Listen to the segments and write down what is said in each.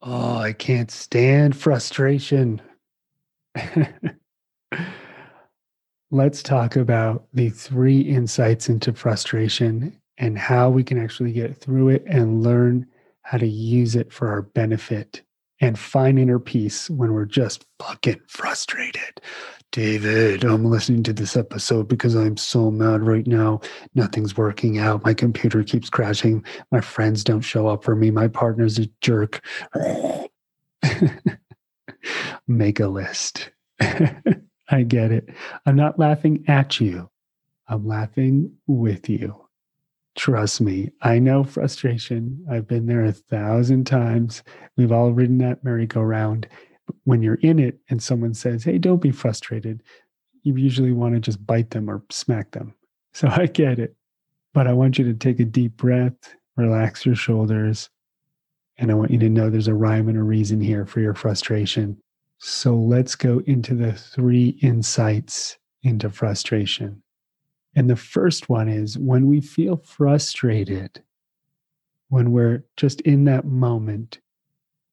Oh, I can't stand frustration. Let's talk about the three insights into frustration and how we can actually get through it and learn how to use it for our benefit and find inner peace when we're just fucking frustrated. David, I'm listening to this episode because I'm so mad right now. Nothing's working out. My computer keeps crashing. My friends don't show up for me. My partner's a jerk. Make a list. I get it. I'm not laughing at you. I'm laughing with you. Trust me, I know frustration. I've been there a thousand times. We've all ridden that merry-go-round. When you're in it and someone says, Hey, don't be frustrated, you usually want to just bite them or smack them. So I get it. But I want you to take a deep breath, relax your shoulders, and I want you to know there's a rhyme and a reason here for your frustration. So let's go into the three insights into frustration. And the first one is when we feel frustrated, when we're just in that moment,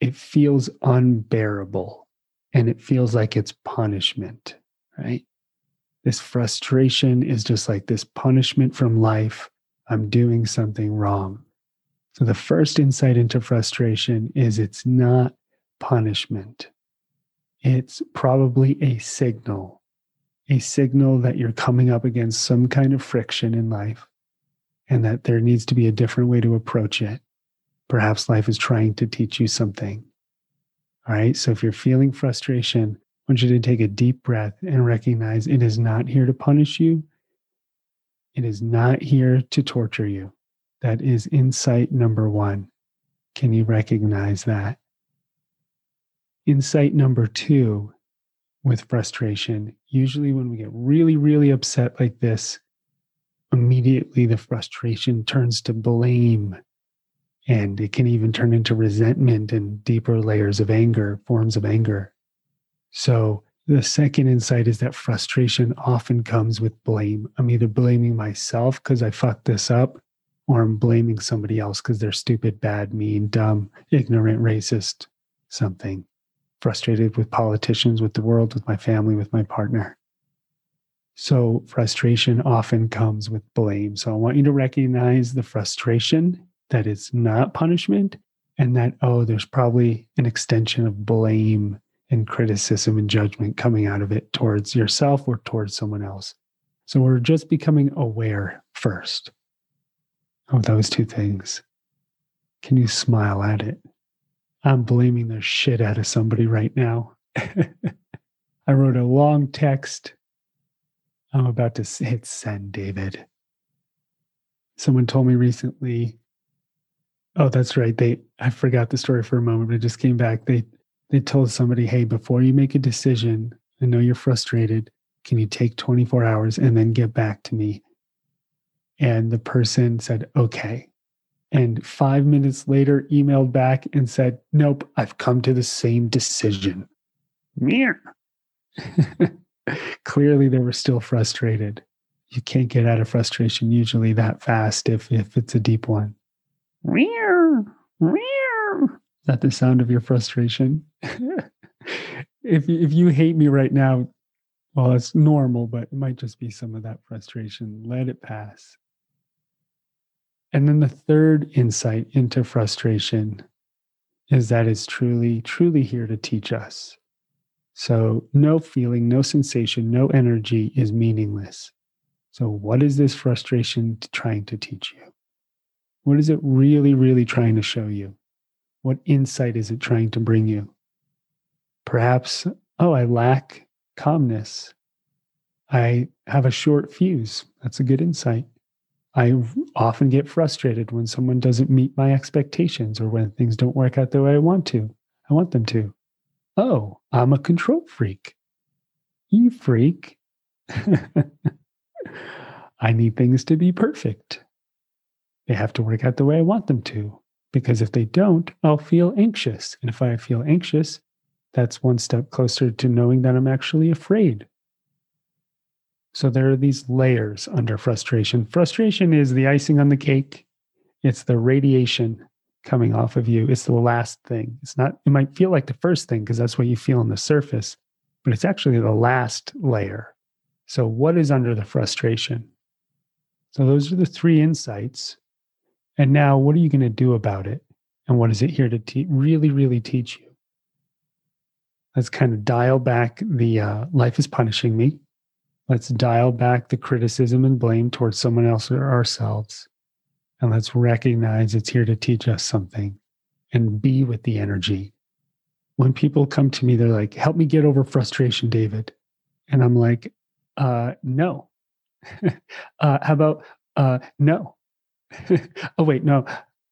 it feels unbearable and it feels like it's punishment, right? This frustration is just like this punishment from life. I'm doing something wrong. So, the first insight into frustration is it's not punishment it's probably a signal, a signal that you're coming up against some kind of friction in life and that there needs to be a different way to approach it. Perhaps life is trying to teach you something. All right. So if you're feeling frustration, I want you to take a deep breath and recognize it is not here to punish you. It is not here to torture you. That is insight number one. Can you recognize that? Insight number two with frustration, usually when we get really, really upset like this, immediately the frustration turns to blame. And it can even turn into resentment and deeper layers of anger, forms of anger. So, the second insight is that frustration often comes with blame. I'm either blaming myself because I fucked this up, or I'm blaming somebody else because they're stupid, bad, mean, dumb, ignorant, racist, something frustrated with politicians, with the world, with my family, with my partner. So, frustration often comes with blame. So, I want you to recognize the frustration that it's not punishment and that, oh, there's probably an extension of blame and criticism and judgment coming out of it towards yourself or towards someone else. So, we're just becoming aware first of those two things. Can you smile at it? I'm blaming the shit out of somebody right now. I wrote a long text. I'm about to hit send, David. Someone told me recently, oh, that's right. They I forgot the story for a moment, but it just came back. They they told somebody, hey, before you make a decision, I know you're frustrated. Can you take 24 hours and then get back to me? And the person said, okay and five minutes later emailed back and said, Nope, I've come to the same decision. Clearly, they were still frustrated. You can't get out of frustration usually that fast if, if it's a deep one. Is that the sound of your frustration? if, if you hate me right now, well, it's normal, but it might just be some of that frustration. Let it pass. And then the third insight into frustration is that it's truly, truly here to teach us. So, no feeling, no sensation, no energy is meaningless. So, what is this frustration trying to teach you? What is it really, really trying to show you? What insight is it trying to bring you? Perhaps, oh, I lack calmness. I have a short fuse. That's a good insight. I often get frustrated when someone doesn't meet my expectations or when things don't work out the way I want to. I want them to. Oh, I'm a control freak. You freak. I need things to be perfect. They have to work out the way I want them to, because if they don't, I'll feel anxious. And if I feel anxious, that's one step closer to knowing that I'm actually afraid so there are these layers under frustration. Frustration is the icing on the cake, it's the radiation coming off of you. It's the last thing. It's not, it might feel like the first thing because that's what you feel on the surface, but it's actually the last layer. So, what is under the frustration? So, those are the three insights. And now, what are you going to do about it? And what is it here to te- really, really teach you? Let's kind of dial back the uh, life is punishing me. Let's dial back the criticism and blame towards someone else or ourselves. And let's recognize it's here to teach us something and be with the energy. When people come to me, they're like, help me get over frustration, David. And I'm like, uh, no. uh, how about uh, no? oh, wait, no,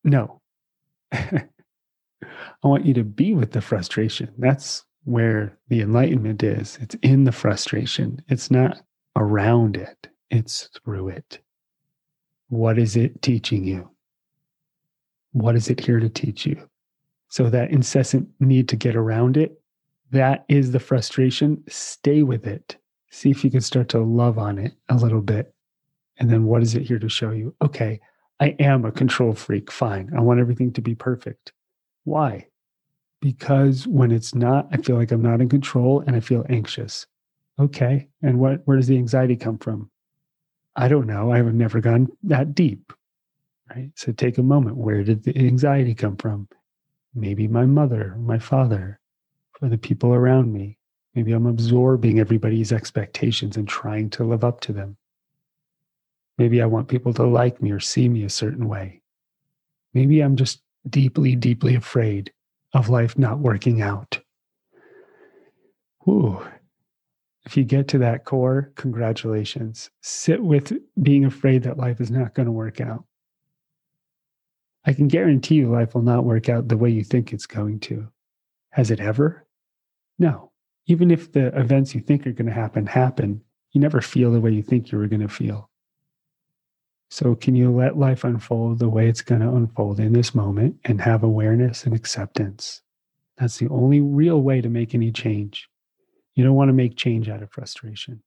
no. I want you to be with the frustration. That's where the enlightenment is. It's in the frustration, it's not around it, it's through it. What is it teaching you? What is it here to teach you? So, that incessant need to get around it, that is the frustration. Stay with it. See if you can start to love on it a little bit. And then, what is it here to show you? Okay, I am a control freak. Fine. I want everything to be perfect. Why? Because when it's not, I feel like I'm not in control and I feel anxious. Okay. And what where does the anxiety come from? I don't know. I've never gone that deep. Right. So take a moment. Where did the anxiety come from? Maybe my mother, my father, for the people around me. Maybe I'm absorbing everybody's expectations and trying to live up to them. Maybe I want people to like me or see me a certain way. Maybe I'm just deeply, deeply afraid of life not working out. Whew, if you get to that core, congratulations. Sit with being afraid that life is not going to work out. I can guarantee you life will not work out the way you think it's going to. Has it ever? No. Even if the events you think are going to happen happen, you never feel the way you think you were going to feel. So, can you let life unfold the way it's going to unfold in this moment and have awareness and acceptance? That's the only real way to make any change. You don't want to make change out of frustration.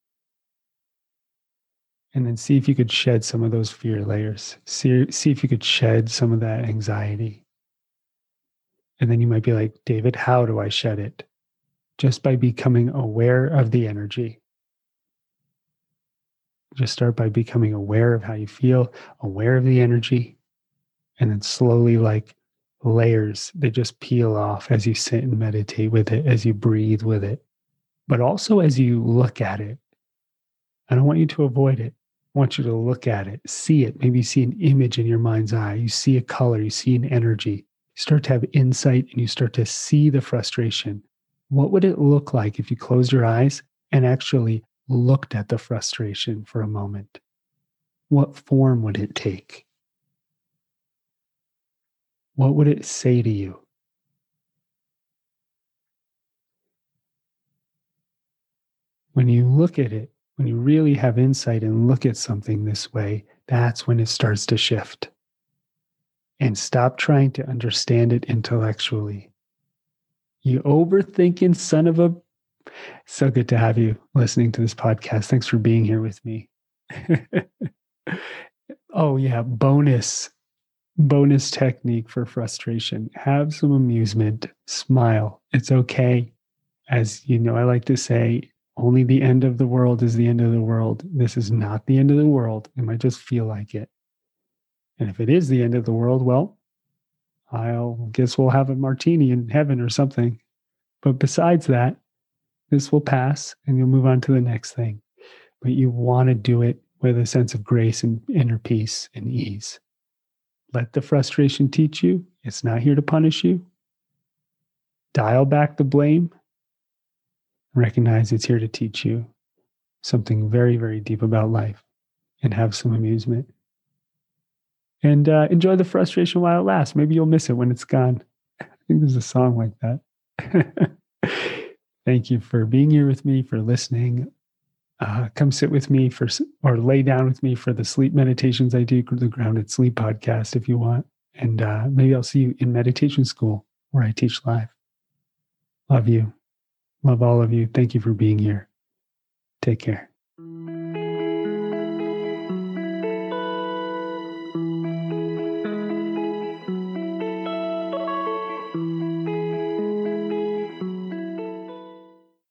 And then see if you could shed some of those fear layers. See, see if you could shed some of that anxiety. And then you might be like, David, how do I shed it? Just by becoming aware of the energy. Just start by becoming aware of how you feel, aware of the energy, and then slowly, like layers, they just peel off as you sit and meditate with it, as you breathe with it but also as you look at it. I don't want you to avoid it. I want you to look at it, see it. Maybe you see an image in your mind's eye. You see a color, you see an energy. You start to have insight and you start to see the frustration. What would it look like if you closed your eyes and actually looked at the frustration for a moment? What form would it take? What would it say to you? when you look at it, when you really have insight and look at something this way, that's when it starts to shift. And stop trying to understand it intellectually. You overthinking son of a. So good to have you listening to this podcast. Thanks for being here with me. oh, yeah. Bonus, bonus technique for frustration. Have some amusement, smile. It's okay. As you know, I like to say, only the end of the world is the end of the world. This is not the end of the world. It might just feel like it. And if it is the end of the world, well, I'll guess we'll have a martini in heaven or something. But besides that, this will pass and you'll move on to the next thing. But you want to do it with a sense of grace and inner peace and ease. Let the frustration teach you. It's not here to punish you. Dial back the blame recognize it's here to teach you something very, very deep about life and have some amusement. And uh, enjoy the frustration while it lasts. Maybe you'll miss it when it's gone. I think there's a song like that. Thank you for being here with me, for listening. Uh, come sit with me for, or lay down with me for the sleep meditations I do, the Grounded Sleep podcast, if you want. And uh, maybe I'll see you in meditation school where I teach live. Love you. Love all of you. Thank you for being here. Take care.